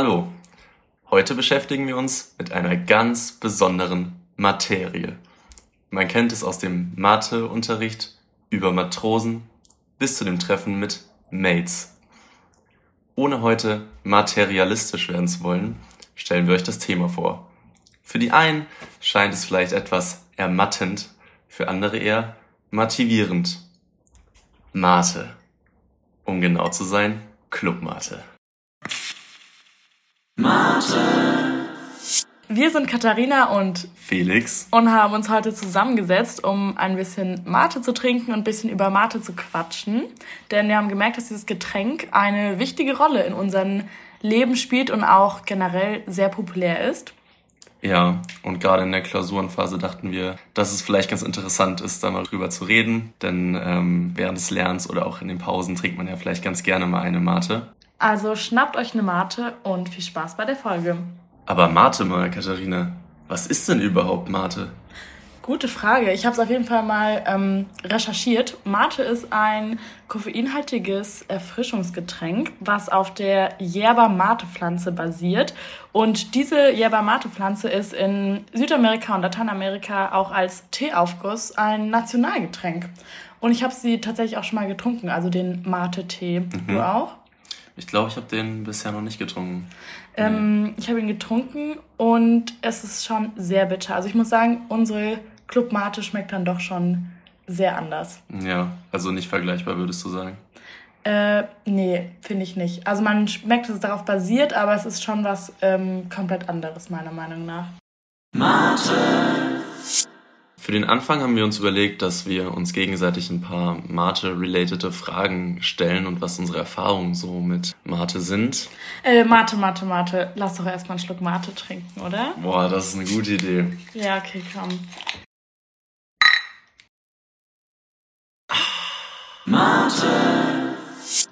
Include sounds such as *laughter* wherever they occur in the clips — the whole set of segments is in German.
Hallo, heute beschäftigen wir uns mit einer ganz besonderen Materie. Man kennt es aus dem Matheunterricht über Matrosen bis zu dem Treffen mit Mates. Ohne heute materialistisch werden zu wollen, stellen wir euch das Thema vor. Für die einen scheint es vielleicht etwas ermattend, für andere eher motivierend. Mate. Um genau zu sein, Clubmate. Mate. Wir sind Katharina und Felix und haben uns heute zusammengesetzt, um ein bisschen Mate zu trinken und ein bisschen über Mate zu quatschen. Denn wir haben gemerkt, dass dieses Getränk eine wichtige Rolle in unserem Leben spielt und auch generell sehr populär ist. Ja, und gerade in der Klausurenphase dachten wir, dass es vielleicht ganz interessant ist, da mal drüber zu reden. Denn ähm, während des Lernens oder auch in den Pausen trinkt man ja vielleicht ganz gerne mal eine Mate. Also schnappt euch eine Mate und viel Spaß bei der Folge. Aber Mate mal, Katharina, was ist denn überhaupt Mate? Gute Frage. Ich habe es auf jeden Fall mal ähm, recherchiert. Mate ist ein koffeinhaltiges Erfrischungsgetränk, was auf der Yerba Mate Pflanze basiert. Und diese Yerba Mate Pflanze ist in Südamerika und Lateinamerika auch als Teeaufguss ein Nationalgetränk. Und ich habe sie tatsächlich auch schon mal getrunken, also den Mate-Tee. Mhm. Du auch? Ich glaube, ich habe den bisher noch nicht getrunken. Ähm, ich habe ihn getrunken und es ist schon sehr bitter. Also ich muss sagen, unsere Club Mate schmeckt dann doch schon sehr anders. Ja, also nicht vergleichbar, würdest du sagen? Äh, nee, finde ich nicht. Also man schmeckt, dass es darauf basiert, aber es ist schon was ähm, komplett anderes, meiner Meinung nach. Mate. Für den Anfang haben wir uns überlegt, dass wir uns gegenseitig ein paar Mate-relatede Fragen stellen und was unsere Erfahrungen so mit Mate sind. Äh, Mate, Mate, Mate. Lass doch erstmal einen Schluck Mate trinken, oder? Boah, das ist eine gute Idee. Ja, okay, komm. Mate.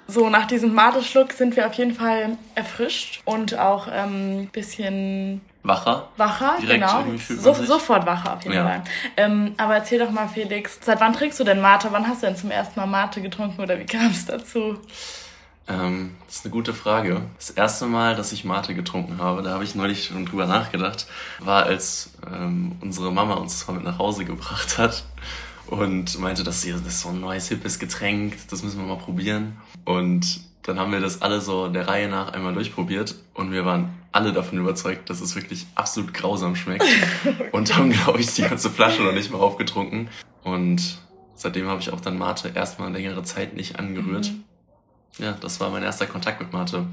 So, nach diesem Mate-Schluck sind wir auf jeden Fall erfrischt und auch ein ähm, bisschen Wacher. Wacher, Direkt genau. So, sofort wacher auf jeden ja. Fall. Ähm, aber erzähl doch mal, Felix, seit wann trinkst du denn Mate? Wann hast du denn zum ersten Mal Mate getrunken oder wie kam es dazu? Ähm, das ist eine gute Frage. Das erste Mal, dass ich Mate getrunken habe, da habe ich neulich schon drüber nachgedacht, war als ähm, unsere Mama uns das mal mit nach Hause gebracht hat und meinte, das ist so ein neues, hippes Getränk, das müssen wir mal probieren. Und dann haben wir das alle so der Reihe nach einmal durchprobiert und wir waren alle davon überzeugt, dass es wirklich absolut grausam schmeckt *laughs* und haben, glaube ich, die ganze Flasche noch nicht mal aufgetrunken. Und seitdem habe ich auch dann Mate erstmal längere Zeit nicht angerührt. Mhm. Ja, das war mein erster Kontakt mit Mate.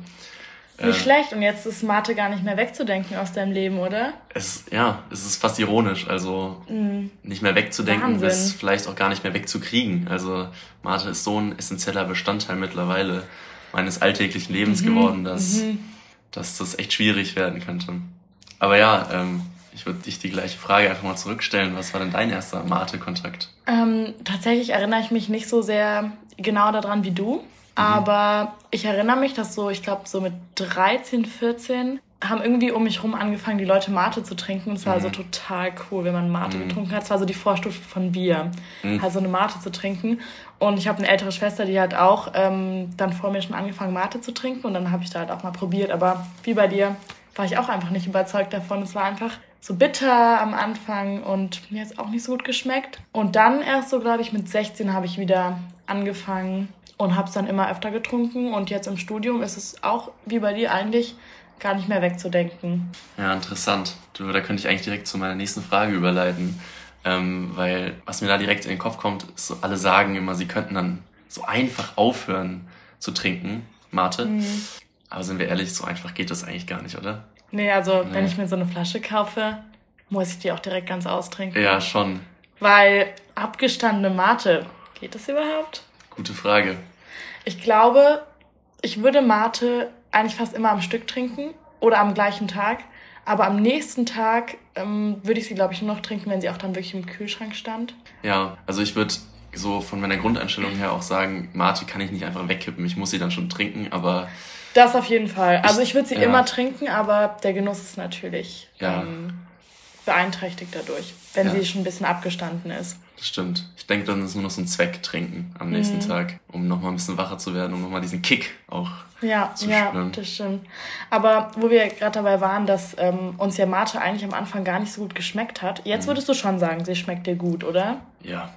Nicht äh, schlecht. Und jetzt ist Mate gar nicht mehr wegzudenken aus deinem Leben, oder? Es, ja, es ist fast ironisch. Also mm. nicht mehr wegzudenken, Wahnsinn. bis vielleicht auch gar nicht mehr wegzukriegen. Also Mate ist so ein essentieller Bestandteil mittlerweile meines alltäglichen Lebens mhm. geworden, dass, mhm. dass das echt schwierig werden könnte. Aber ja, ähm, ich würde dich die gleiche Frage einfach mal zurückstellen. Was war denn dein erster Mate-Kontakt? Ähm, tatsächlich erinnere ich mich nicht so sehr genau daran wie du. Mhm. Aber ich erinnere mich, dass so, ich glaube, so mit 13, 14 haben irgendwie um mich herum angefangen, die Leute Mate zu trinken. Und es war mhm. so total cool, wenn man Mate mhm. getrunken hat. Es war so die Vorstufe von Bier, mhm. halt so eine Mate zu trinken. Und ich habe eine ältere Schwester, die hat auch ähm, dann vor mir schon angefangen, Mate zu trinken. Und dann habe ich da halt auch mal probiert. Aber wie bei dir war ich auch einfach nicht überzeugt davon. Es war einfach so bitter am Anfang und mir hat es auch nicht so gut geschmeckt. Und dann erst so, glaube ich, mit 16 habe ich wieder angefangen und habe es dann immer öfter getrunken. Und jetzt im Studium ist es auch wie bei dir eigentlich gar nicht mehr wegzudenken. Ja, interessant. Du, da könnte ich eigentlich direkt zu meiner nächsten Frage überleiten. Ähm, weil was mir da direkt in den Kopf kommt, ist so, alle sagen immer, sie könnten dann so einfach aufhören zu trinken, Mate. Mhm. Aber sind wir ehrlich, so einfach geht das eigentlich gar nicht, oder? Nee, also nee. wenn ich mir so eine Flasche kaufe, muss ich die auch direkt ganz austrinken. Ja, schon. Weil abgestandene Mate, geht das überhaupt? Gute Frage. Ich glaube, ich würde Mate eigentlich fast immer am Stück trinken oder am gleichen Tag. Aber am nächsten Tag ähm, würde ich sie, glaube ich, nur noch trinken, wenn sie auch dann wirklich im Kühlschrank stand. Ja, also ich würde so von meiner Grundeinstellung her auch sagen, Mate kann ich nicht einfach wegkippen. Ich muss sie dann schon trinken, aber. Das auf jeden Fall. Also ich würde sie ja. immer trinken, aber der Genuss ist natürlich. Ja. Ähm, beeinträchtigt dadurch, wenn Ja. sie schon ein bisschen abgestanden ist. Das stimmt. Ich denke, dann ist nur noch so ein Zweck trinken am nächsten Mhm. Tag, um nochmal ein bisschen wacher zu werden, um nochmal diesen Kick auch. Ja, zu ja, spüren. das stimmt. Aber wo wir gerade dabei waren, dass ähm, uns ja Mate eigentlich am Anfang gar nicht so gut geschmeckt hat, Mhm. jetzt würdest du schon sagen, sie schmeckt dir gut, oder? Ja,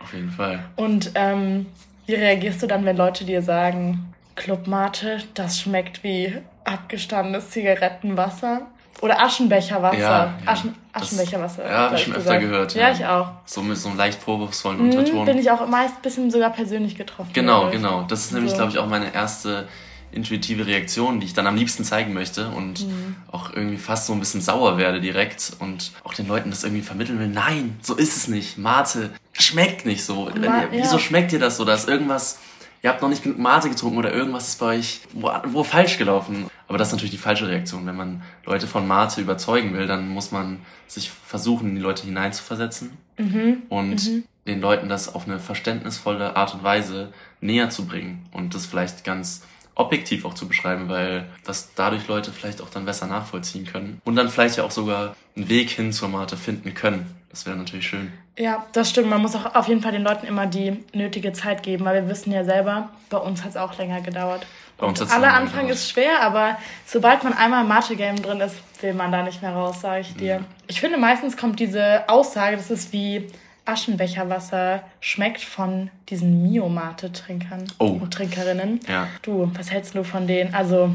auf jeden Fall. Und ähm, wie reagierst du dann, wenn Leute dir sagen, Club Mate, das schmeckt wie abgestandenes Zigarettenwasser? Oder Aschenbecherwasser. Ja, ja. Aschen, Das- Aschenbecherwasser. ja, hab glaub ich schon öfter gehört, Ja, ja. ich auch. So mit so einem leicht vorwurfsvollen Mhm, Unterton. bin ich auch meist ein bisschen sogar persönlich getroffen. Genau, genau. Das ist nämlich, So. glaube ich, auch meine erste intuitive Reaktion, die ich dann am liebsten zeigen möchte und Mhm. auch irgendwie fast so ein bisschen sauer werde direkt und auch den Leuten das irgendwie vermitteln will. Nein, so ist es nicht. Mate schmeckt nicht so. Ma- ihr, wieso ja. schmeckt ihr das so? Da ist irgendwas, ihr habt noch nicht genug Mate getrunken oder irgendwas ist bei euch wo, wo falsch gelaufen. Aber das ist natürlich die falsche Reaktion. Wenn man Leute von Mate überzeugen will, dann muss man sich versuchen, in die Leute hineinzuversetzen Mhm. und Mhm. den Leuten das auf eine verständnisvolle Art und Weise näher zu bringen und das vielleicht ganz objektiv auch zu beschreiben, weil das dadurch Leute vielleicht auch dann besser nachvollziehen können und dann vielleicht ja auch sogar einen Weg hin zur Mate finden können. Das wäre natürlich schön. Ja, das stimmt. Man muss auch auf jeden Fall den Leuten immer die nötige Zeit geben, weil wir wissen ja selber, bei uns hat es auch länger gedauert. Bei uns hat's Aller länger Anfang gedauert. ist schwer, aber sobald man einmal im Mathe-Game drin ist, will man da nicht mehr raus, sage ich dir. Ich finde, meistens kommt diese Aussage, das ist wie Aschenbecherwasser schmeckt von diesen Mio-Mate-Trinkern Oh. und Trinkerinnen. Ja. Du, was hältst du von denen? Also,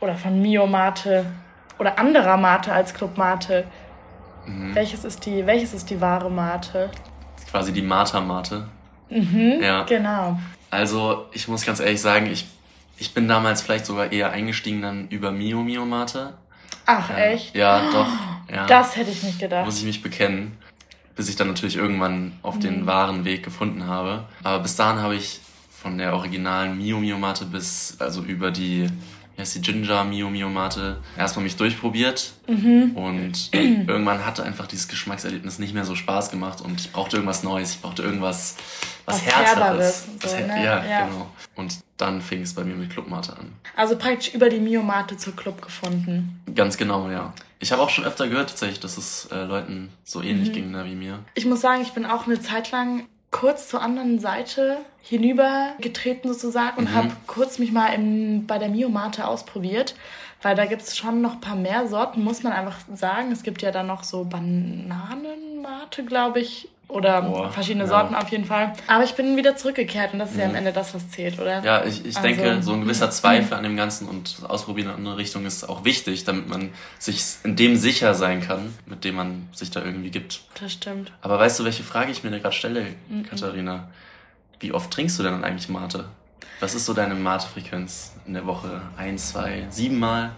oder von Mio-Mate oder anderer Mate als Club Mate? Mhm. Welches, ist die, welches ist die wahre Mate? Quasi die Mata-Mate. Mhm, Ja. genau. Also ich muss ganz ehrlich sagen, ich, ich bin damals vielleicht sogar eher eingestiegen dann über Mio Mio Mate. Ach, Ja. echt? Ja, doch. *gasps* Ja. Das hätte ich nicht gedacht. muss ich mich bekennen, bis ich dann natürlich irgendwann auf den Mhm. wahren Weg gefunden habe. Aber bis dahin habe ich von der originalen Mio Mio Mate bis, also über die, wie heißt die Ginger Mio Mio Mate, erstmal mich durchprobiert. Mhm. Und irgendwann hatte einfach dieses Geschmackserlebnis nicht mehr so Spaß gemacht und ich brauchte irgendwas Neues, ich brauchte irgendwas, was, Was Härteres. So, ne? ja, Ja. genau. Und dann fing es bei mir mit Clubmate an. Also praktisch über die Mio-Mate zur Club gefunden. Ganz genau, ja. Ich habe auch schon öfter gehört tatsächlich, dass es äh, Leuten so ähnlich Mhm. ging ne, wie mir. Ich muss sagen, ich bin auch eine Zeit lang kurz zur anderen Seite hinüber getreten sozusagen und Mhm. habe kurz mich mal im, bei der Mio-Mate ausprobiert. Weil da gibt es schon noch ein paar mehr Sorten, muss man einfach sagen. Es gibt ja dann noch so Bananenmate, glaube ich. Oder Boah, verschiedene ja. Sorten auf jeden Fall. Aber ich bin wieder zurückgekehrt und das ist ja am Mhm. Ende das, was zählt, oder? Ja, ich, ich Also, denke, so ein gewisser mhm. Zweifel an dem Ganzen und Ausprobieren in eine andere Richtung ist auch wichtig, damit man sich in dem sicher sein kann, mit dem man sich da irgendwie gibt. Das stimmt. Aber weißt du, welche Frage ich mir da gerade stelle, Mhm. Katharina? Wie oft trinkst du denn eigentlich Mate? Was ist so deine Mate-Frequenz in der Woche? Ein, zwei, siebenmal?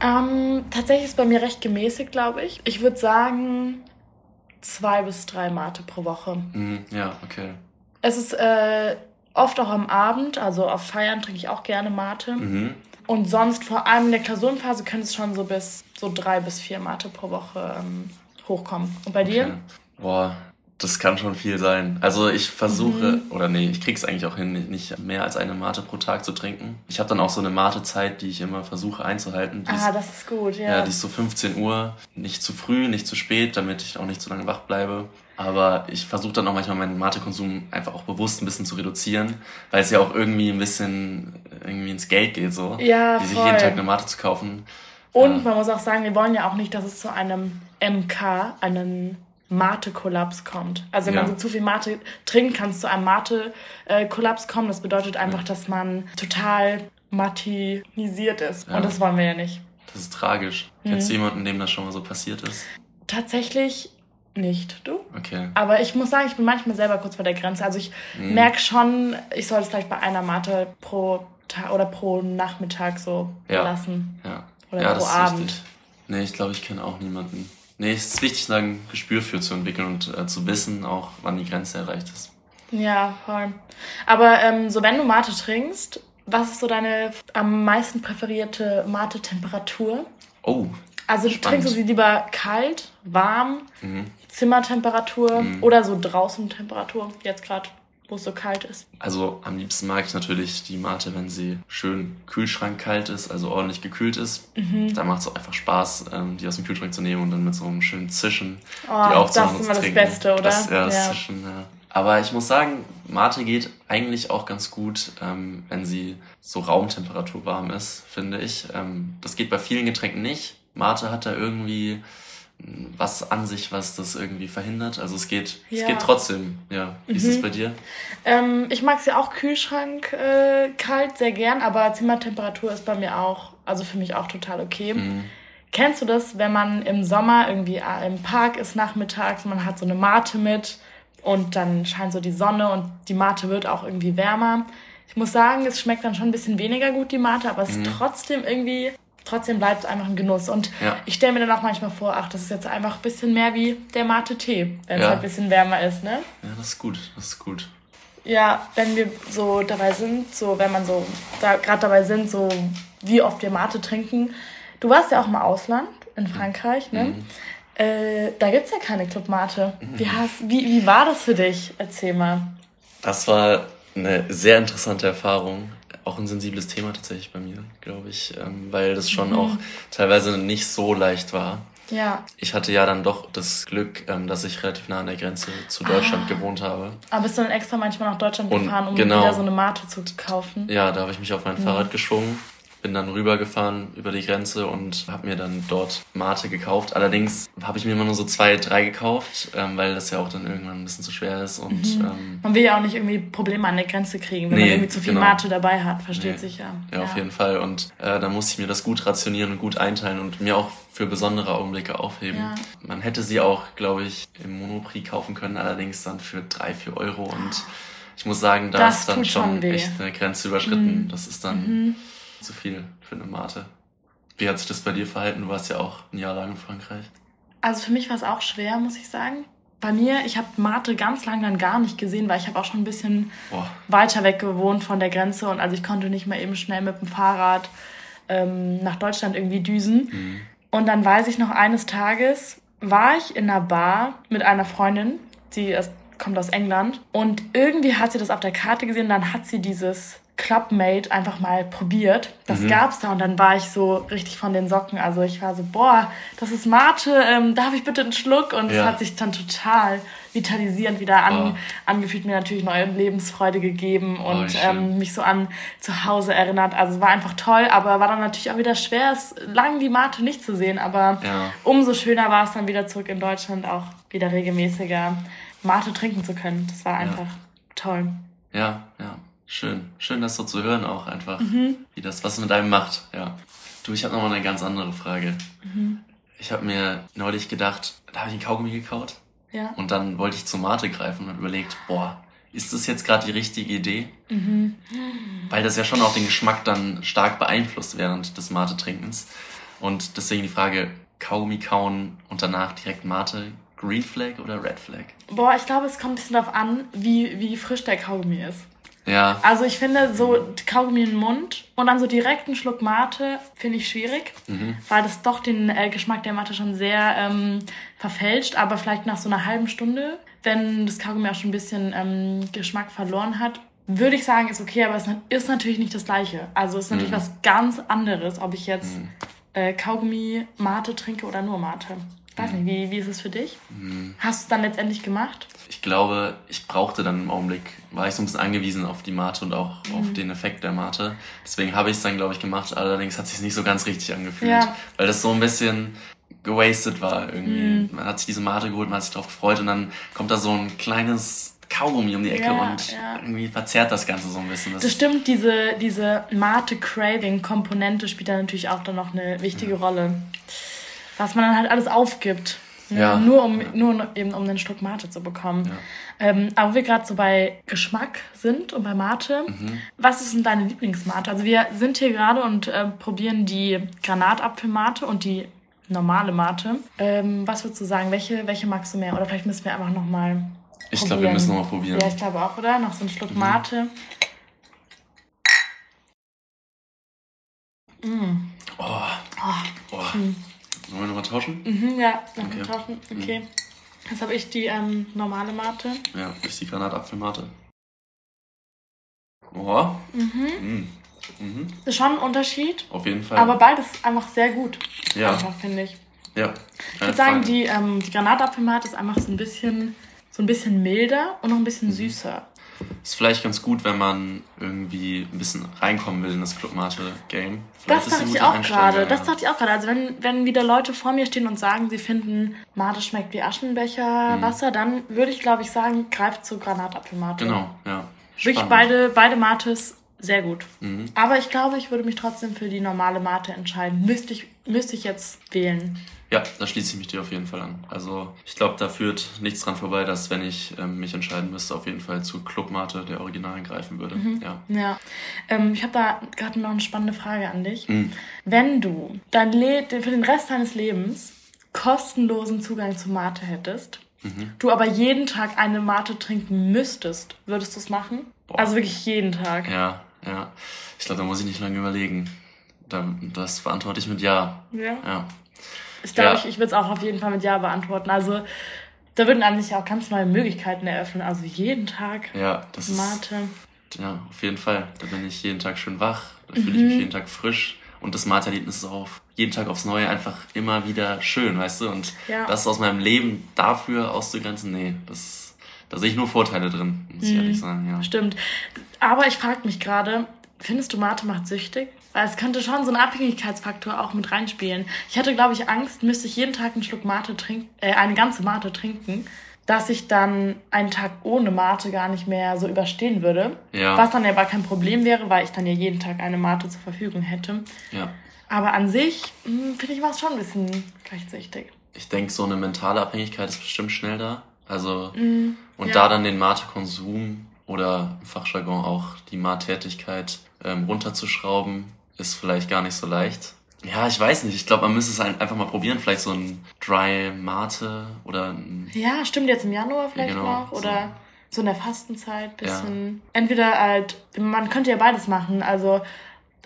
Ähm, tatsächlich ist bei mir recht gemäßigt, glaube ich. Ich würde sagen zwei bis drei Mate pro Woche. Mhm, ja, okay. Es ist äh, oft auch am Abend, also auf Feiern trinke ich auch gerne Mate. Mhm. Und sonst, vor allem in der Klausurenphase, könnte es schon so bis so drei bis vier Mate pro Woche ähm, hochkommen. Und bei dir? Okay. Boah, das kann schon viel sein. Also ich versuche, Mhm. oder nee, ich krieg's eigentlich auch hin, nicht mehr als eine Mate pro Tag zu trinken. Ich habe dann auch so eine Mate-Zeit, die ich immer versuche einzuhalten. Die Ah, ist, das ist gut, ja. ja. die ist so 15 Uhr, nicht zu früh, nicht zu spät, damit ich auch nicht zu lange wach bleibe. Aber ich versuche dann auch manchmal meinen Mate-Konsum einfach auch bewusst ein bisschen zu reduzieren, weil es ja auch irgendwie ein bisschen irgendwie ins Geld geht, so. Ja, Wie sich jeden Tag eine Mate zu kaufen. Und Ja. man muss auch sagen, wir wollen ja auch nicht, dass es zu einem MK, einem Mate-Kollaps kommt. Also wenn Ja. man so zu viel Mate trinkt, kann es zu einem Mate-Kollaps kommen. Das bedeutet einfach, dass man total matinisiert ist. Ja. Und das wollen wir ja nicht. Das ist tragisch. Mhm. Kennst du jemanden, dem das schon mal so passiert ist? Tatsächlich nicht. Du? Okay. Aber ich muss sagen, ich bin manchmal selber kurz vor der Grenze. Also ich Mhm. merke schon, ich sollte es vielleicht bei einer Mate pro Tag oder pro Nachmittag so Ja. lassen. Ja. Oder ja, pro Abend. wichtig. Nee, ich glaube, ich kenne auch niemanden. Nee, es ist wichtig, da ein Gespür für zu entwickeln und äh, zu wissen, auch wann die Grenze erreicht ist. Ja, voll. Aber ähm, so wenn du Mate trinkst, was ist so deine am meisten präferierte Mate-Temperatur? Oh, Also du Spannend. trinkst du sie lieber kalt, warm, mhm. Zimmertemperatur Mhm. oder so draußen Temperatur, jetzt gerade wo es so kalt ist? Also am liebsten mag ich natürlich die Mate, wenn sie schön kühlschrankkalt ist, also ordentlich gekühlt ist. Mhm. Da macht es auch einfach Spaß, ähm, die aus dem Kühlschrank zu nehmen und dann mit so einem schönen Zischen Oh, die aufzumachen das ist immer das. Beste, oder? Das, ja, das Ja. Zischen, ja. Aber ich muss sagen, Mate geht eigentlich auch ganz gut, ähm, wenn sie so Raumtemperatur warm ist, finde ich. Ähm, das geht bei vielen Getränken nicht. Mate hat da irgendwie was an sich, was das irgendwie verhindert. Also es geht, es Ja. geht trotzdem. Ja, wie ist Mhm. es bei dir? Ähm, ich mag sie auch Kühlschrank äh, kalt sehr gern, aber Zimmertemperatur ist bei mir auch, also für mich auch total okay. Mhm. Kennst du das, wenn man im Sommer irgendwie äh, im Park ist nachmittags, man hat so eine Mate mit und dann scheint so die Sonne und die Mate wird auch irgendwie wärmer. Ich muss sagen, es schmeckt dann schon ein bisschen weniger gut, die Mate, aber es ist Mhm. trotzdem irgendwie, trotzdem bleibt es einfach ein Genuss. Und Ja. ich stelle mir dann auch manchmal vor, ach, das ist jetzt einfach ein bisschen mehr wie der Mate-Tee, wenn es Ja. halt ein bisschen wärmer ist, ne? Ja, das ist gut, das ist gut. Ja, wenn wir so dabei sind, so wenn man so da gerade dabei sind, so wie oft wir Mate trinken. Du warst ja auch im Ausland, in Frankreich, ne? Mhm. Äh, da gibt's ja keine Club Mate. Wie, hast, wie, wie war das für dich? Erzähl mal. Das war eine sehr interessante Erfahrung. Auch ein sensibles Thema tatsächlich bei mir, glaube ich, ähm, weil das schon Mhm. auch teilweise nicht so leicht war. Ja, Ich hatte ja dann doch das Glück, ähm, dass ich relativ nah an der Grenze zu Deutschland Ah. gewohnt habe. aber bist du dann extra manchmal nach Deutschland Und gefahren, um genau. wieder so eine Mate zu kaufen? Ja, da habe ich mich auf mein Mhm. Fahrrad geschwungen, bin dann rübergefahren über die Grenze und habe mir dann dort Mate gekauft. Allerdings habe ich mir immer nur so zwei, drei gekauft, ähm, weil das ja auch dann irgendwann ein bisschen zu schwer ist. Und Mhm. ähm, Man will ja auch nicht irgendwie Probleme an der Grenze kriegen, wenn Nee, man irgendwie zu viel genau. Mate dabei hat, versteht Nee. sich ja. ja, auf jeden Fall. Und äh, da musste ich mir das gut rationieren und gut einteilen und mir auch für besondere Augenblicke aufheben. Ja. Man hätte sie auch, glaube ich, im Monoprix kaufen können, allerdings dann für drei, vier Euro. Und ich muss sagen, da Das ist dann schon weh. echt eine Grenze überschritten. Mhm. Das ist dann Mhm. Zu viel für eine Mate. Wie hat sich das bei dir verhalten? Du warst ja auch ein Jahr lang in Frankreich. Also für mich war es auch schwer, muss ich sagen. Bei mir, ich habe Mate ganz lange dann gar nicht gesehen, weil ich habe auch schon ein bisschen Boah, weiter weg gewohnt von der Grenze und also ich konnte nicht mal eben schnell mit dem Fahrrad ähm, nach Deutschland irgendwie düsen. mhm. Und dann weiß ich noch, eines Tages war ich in einer Bar mit einer Freundin, die ist, kommt aus England. Und irgendwie hat sie das auf der Karte gesehen, dann hat sie dieses Clubmate einfach mal probiert. Das Mhm. gab's da und dann war ich so richtig von den Socken. Also ich war so, boah, das ist Mate, ähm, darf ich bitte einen Schluck? Und es Ja. hat sich dann total vitalisierend wieder an, Oh. angefühlt, mir natürlich neue Lebensfreude gegeben Oh, und schön. ähm, mich so an zu Hause erinnert. Also es war einfach toll, aber war dann natürlich auch wieder schwer, es lang die Mate nicht zu sehen. Aber Ja. umso schöner war es dann wieder zurück in Deutschland, auch wieder regelmäßiger Mate trinken zu können. Das war einfach toll. Ja, ja. Schön. Schön, das so zu hören auch einfach. Mhm. Wie das, was es mit einem macht. Ja. Du, ich habe noch mal eine ganz andere Frage. Mhm. Ich habe mir neulich gedacht, da habe ich einen Kaugummi gekaut Ja. und dann wollte ich zur Mate greifen und überlegt, boah, ist das jetzt gerade die richtige Idee? Mhm. Weil das ja schon auch den Geschmack dann stark beeinflusst während des Mate-Trinkens. Und deswegen die Frage, Kaugummi kauen und danach direkt Mate, Green Flag oder Red Flag? Boah, ich glaube, es kommt ein bisschen darauf an, wie, wie frisch der Kaugummi ist. Ja, Also ich finde, so Kaugummi in den Mund und dann so direkt einen Schluck Mate finde ich schwierig, mhm. weil das doch den äh, Geschmack der Mate schon sehr ähm, verfälscht. Aber vielleicht nach so einer halben Stunde, wenn das Kaugummi auch schon ein bisschen ähm, Geschmack verloren hat, würde ich sagen, ist okay, aber es ist natürlich nicht das Gleiche. Also es ist natürlich Mhm. was ganz anderes, ob ich jetzt Mhm. äh, Kaugummi Mate trinke oder nur Mate. Weiß nicht, wie, wie ist es für dich? Mhm. Hast du es dann letztendlich gemacht? Ich glaube, ich brauchte dann im Augenblick, war ich so ein bisschen angewiesen auf die Mate und auch auf Mhm. den Effekt der Mate. Deswegen habe ich es dann, glaube ich, gemacht. Allerdings hat es sich nicht so ganz richtig angefühlt, Ja. weil das so ein bisschen gewastet war irgendwie. Mhm. Man hat sich diese Mate geholt, man hat sich darauf gefreut und dann kommt da so ein kleines Kaugummi um die Ecke Ja, und ja. irgendwie verzerrt das Ganze so ein bisschen. Das stimmt, diese, diese Mate-Craving-Komponente spielt da natürlich auch dann noch eine wichtige Rolle. Was man dann halt alles aufgibt. Ja. Nur, um, nur eben um einen Schluck Mate zu bekommen. Ja. Ähm, aber wir gerade so bei Geschmack sind und bei Mate, Mhm. was ist denn deine Lieblingsmate? Also wir sind hier gerade und äh, probieren die Granatapfelmate und die normale Mate. Ähm, was würdest du sagen? Welche, welche magst du mehr? Oder vielleicht müssen wir einfach nochmal Ich glaube, wir müssen nochmal probieren. Ja, ich glaube auch, oder? Noch so einen Schluck Mhm. Mate. Mm. Oh, Oh. oh. Mhm. Sollen wir nochmal tauschen? Mhm, ja, noch Okay. tauschen. Okay. Jetzt habe ich die ähm, normale Mate. Ja, ich die Granatapfelmate. Boah. Mhm. Mhm. Ist schon ein Unterschied. Auf jeden Fall. Aber beides einfach sehr gut. Ja. Einfach, finde ich. Ja. Ich würde sagen, die, ähm, die Granatapfelmate ist einfach so ein bisschen so ein bisschen milder und noch ein bisschen Mhm. süßer. Ist vielleicht ganz gut, wenn man irgendwie ein bisschen reinkommen will in das Clubmate-Game. Das dachte ich auch gerade. Das dachte ich auch gerade. Also wenn, wenn wieder Leute vor mir stehen und sagen, sie finden Mate schmeckt wie Aschenbecher Mhm. Wasser, dann würde ich glaube ich sagen, greift zur Granatapfelmate. Genau, ja. Wirklich Spannend. beide, beide Mates sehr gut. Mhm. Aber ich glaube, ich würde mich trotzdem für die normale Mate entscheiden. Müsste ich, müsste ich jetzt wählen. Ja, da schließe ich mich dir auf jeden Fall an. Also ich glaube, da führt nichts dran vorbei, dass wenn ich ähm, mich entscheiden müsste, auf jeden Fall zu Clubmate der Originalen greifen würde. Mhm. Ja. Ja. Ähm, ich habe da gerade noch eine spannende Frage an dich. Mhm. Wenn du dein Le für den Rest deines Lebens kostenlosen Zugang zu Mate hättest, Mhm. du aber jeden Tag eine Mate trinken müsstest, würdest du es machen? Boah. Also wirklich jeden Tag. Ja, ja. Ich glaube, da muss ich nicht lange überlegen. Da, das beantworte ich mit Ja. Ja. Ja. Ich glaube, Ja. ich, ich würde es auch auf jeden Fall mit Ja beantworten. Also da würden an sich ja auch ganz neue Möglichkeiten eröffnen. Also jeden Tag Ja, das ist. Mate. Ja, auf jeden Fall. Da bin ich jeden Tag schön wach, da fühle ich Mhm. mich jeden Tag frisch. Und das Mate-Erlebnis ist auch jeden Tag aufs Neue einfach immer wieder schön, weißt du? Und Ja. das aus meinem Leben dafür auszugrenzen, nee, das, da sehe ich nur Vorteile drin, muss ich Mhm. ehrlich sagen, ja. Stimmt. Aber ich frage mich gerade, findest du Mate macht süchtig? Weil es könnte schon so ein Abhängigkeitsfaktor auch mit reinspielen. Ich hätte, glaube ich, Angst, müsste ich jeden Tag einen Schluck Mate trinken, äh, eine ganze Mate trinken, dass ich dann einen Tag ohne Mate gar nicht mehr so überstehen würde. Ja. Was dann ja aber kein Problem wäre, weil ich dann ja jeden Tag eine Mate zur Verfügung hätte. Ja. Aber an sich, mh, finde ich, war es schon ein bisschen vielleicht süchtig. Ich denke, so eine mentale Abhängigkeit ist bestimmt schnell da. Also, Mhm. und ja. da dann den Mate-Konsum oder im Fachjargon auch die Mate-Tätigkeit ähm, runterzuschrauben, ist vielleicht gar nicht so leicht. Ja, ich weiß nicht. Ich glaube, man müsste es ein- einfach mal probieren. Vielleicht so ein Dry Mate oder ein, Ja, stimmt jetzt im Januar vielleicht Genau, noch oder so. in der Fastenzeit Ja. bisschen. Entweder halt, man könnte ja beides machen, also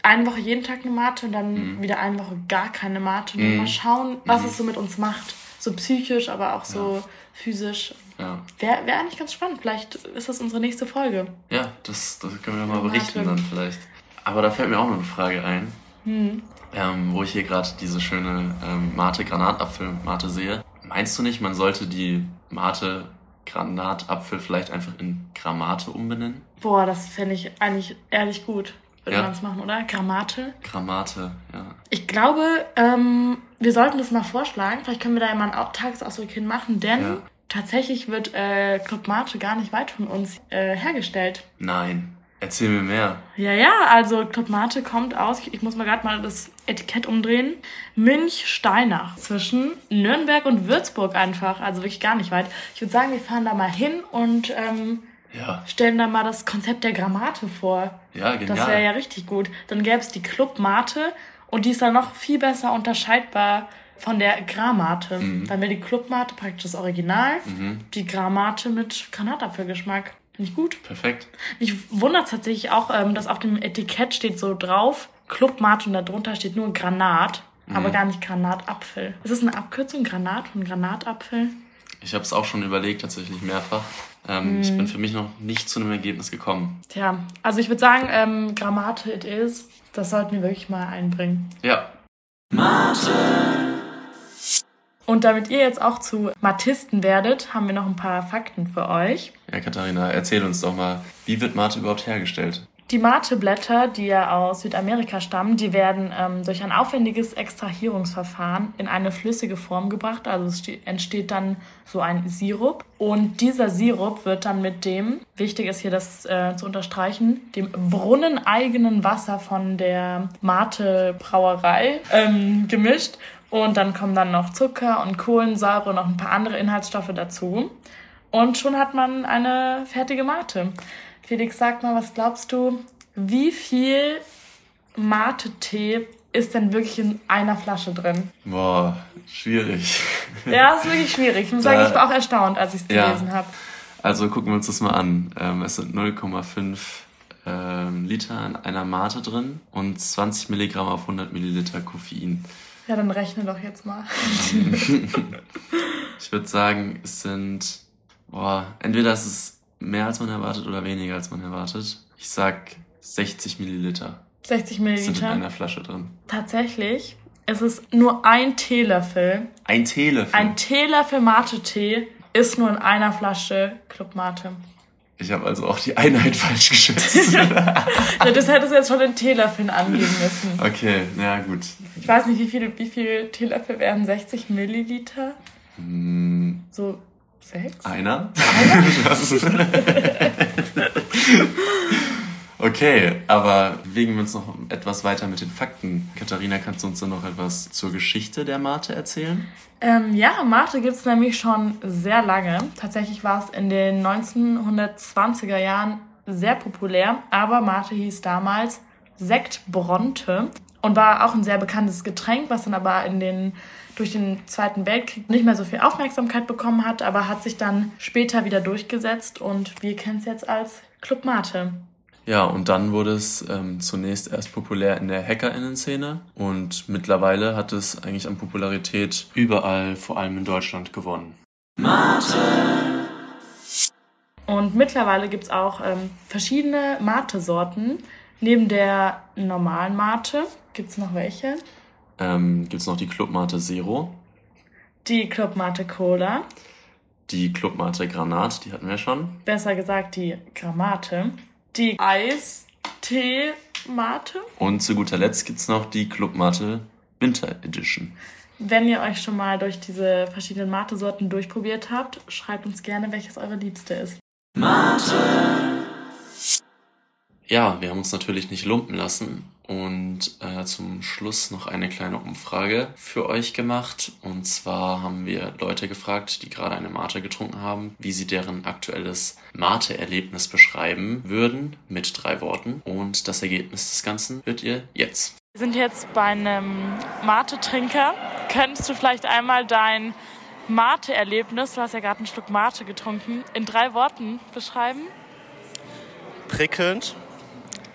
eine Woche jeden Tag eine Mate und dann Mhm. wieder eine Woche gar keine Mate und Mhm. mal schauen, was Mhm. es so mit uns macht. So psychisch, aber auch so physisch. ja. Wäre wär eigentlich ganz spannend. Vielleicht ist das unsere nächste Folge. Ja, das, das können wir mal berichten dann vielleicht. Aber da fällt mir auch noch eine Frage ein, Hm. ähm, wo ich hier gerade diese schöne ähm, Mate-Granatapfel-Mate sehe. Meinst du nicht, man sollte die Mate-Granatapfel vielleicht einfach in Gramate umbenennen? Boah, das fände ich eigentlich ehrlich gut, würde Ja. man es machen, oder? Grammate. Gramate, ja. Ich glaube, ähm, wir sollten das mal vorschlagen. Vielleicht können wir da ja mal einen Au- Tagesausflug hin machen, denn Ja. tatsächlich wird äh, Club Mate gar nicht weit von uns äh, hergestellt. Nein, erzähl mir mehr. Ja, ja, also Club Mate kommt aus, ich, ich muss mal gerade mal das Etikett umdrehen, Münch-Steinach. Zwischen Nürnberg und Würzburg einfach, also wirklich gar nicht weit. Ich würde sagen, wir fahren da mal hin und ähm, Ja, stellen da mal das Konzept der Grammate vor. ja, Das wäre genial. ja richtig gut. Dann gäbe es die Club Mate und die ist dann noch viel besser unterscheidbar von der Gramate. Mhm. Dann wäre die Club Mate praktisch das Original, Mhm, die Gramate mit Granatapfelgeschmack. Finde ich gut. perfekt. Mich wundert tatsächlich auch, ähm, dass auf dem Etikett steht so drauf, Club Mate und darunter steht nur Granat, aber Mhm. gar nicht Granatapfel. Ist das eine Abkürzung, Granat von Granatapfel? Ich habe es auch schon überlegt, tatsächlich mehrfach. Ähm, Ich bin für mich noch nicht zu einem Ergebnis gekommen. Tja, also ich würde sagen, ähm, Gramate it is. Das sollten wir wirklich mal einbringen. Ja, Und damit ihr jetzt auch zu Matisten werdet, haben wir noch ein paar Fakten für euch. ja, Katharina, erzähl uns doch mal, wie wird Mate überhaupt hergestellt? Die Mateblätter, die ja aus Südamerika stammen, die werden ähm, durch ein aufwendiges Extrahierungsverfahren in eine flüssige Form gebracht. Also es ste- entsteht dann so ein Sirup. Und dieser Sirup wird dann mit dem, wichtig ist hier das äh, zu unterstreichen, dem brunneneigenen Wasser von der Mate-Brauerei ähm, gemischt. Und dann kommen dann noch Zucker und Kohlensäure und noch ein paar andere Inhaltsstoffe dazu. Und schon hat man eine fertige Mate. Felix, sag mal, was glaubst du, wie viel Mate-Tee ist denn wirklich in einer Flasche drin? Boah, schwierig. Ja, ist wirklich schwierig. Ich muss sagen, Da- ich war auch erstaunt, als ich es Ja. gelesen habe. Also gucken wir uns das mal an. Ähm, es sind 0,5 ähm, Liter in einer Mate drin und 20 Milligramm auf 100 Milliliter Koffein. Ja, dann rechne doch jetzt mal. *laughs* Ich würde sagen, es sind, boah, entweder ist es mehr als man erwartet oder weniger als man erwartet. Ich sag 60 Milliliter. 60 Sind in Milliliter. einer Flasche drin. Tatsächlich ist es nur ein Teelöffel. Ein Teelöffel. Ein Teelöffel Mate-Tee ist nur in einer Flasche Club Mate. Ich habe also auch die Einheit *laughs* falsch geschätzt. *laughs* Das hättest du jetzt schon in Teelöffeln angeben müssen. okay, ja gut. Ich weiß nicht, wie viele wie viel Teelöffel wären 60 Milliliter? Hm, So sechs? einer? Was? *laughs* okay, aber bewegen wir uns noch etwas weiter mit den Fakten. Katharina, kannst du uns dann noch etwas zur Geschichte der Mate erzählen? Ähm, ja, Mate gibt es nämlich schon sehr lange. Tatsächlich war es in den 1920er Jahren sehr populär, aber Mate hieß damals Sekt Bronte und war auch ein sehr bekanntes Getränk, was dann aber in den, durch den Zweiten Weltkrieg nicht mehr so viel Aufmerksamkeit bekommen hat, aber hat sich dann später wieder durchgesetzt und wir kennen es jetzt als Club Mate. Ja, und dann wurde es ähm, zunächst erst populär in der Hackerinnen-Szene und mittlerweile hat es eigentlich an Popularität überall, vor allem in Deutschland, gewonnen. Und mittlerweile gibt es auch ähm, verschiedene Mate-Sorten. Neben der normalen Mate gibt es noch welche. Ähm, Gibt es noch die Clubmate Zero, Die Club Mate Cola, die Clubmate Granat, die hatten wir schon. besser gesagt die Grammate, die Eistee Mate. Und zu guter Letzt gibt es noch die Clubmate Winter Edition. Wenn ihr euch schon mal durch diese verschiedenen Mate-Sorten durchprobiert habt, schreibt uns gerne, welches eure liebste ist. Ja, wir haben uns natürlich nicht lumpen lassen und äh, zum Schluss noch eine kleine Umfrage für euch gemacht. Und zwar haben wir Leute gefragt, die gerade eine Mate getrunken haben, wie sie deren aktuelles Mate-Erlebnis beschreiben würden mit drei Worten. Und das Ergebnis des Ganzen hört ihr jetzt. Wir sind jetzt bei einem Mate-Trinker. Könntest du vielleicht einmal dein Mate-Erlebnis, du hast ja gerade einen Schluck Mate getrunken, in drei Worten beschreiben? prickelnd,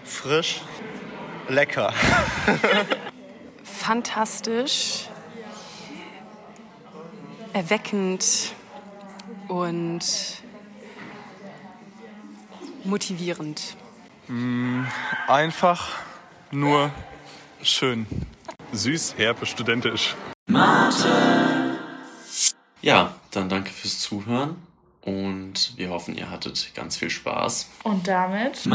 frisch, lecker. *laughs* fantastisch, erweckend und motivierend. Einfach, nur schön. Süß, herbe, studentisch. Ja, dann danke fürs Zuhören und wir hoffen, ihr hattet ganz viel Spaß. Und damit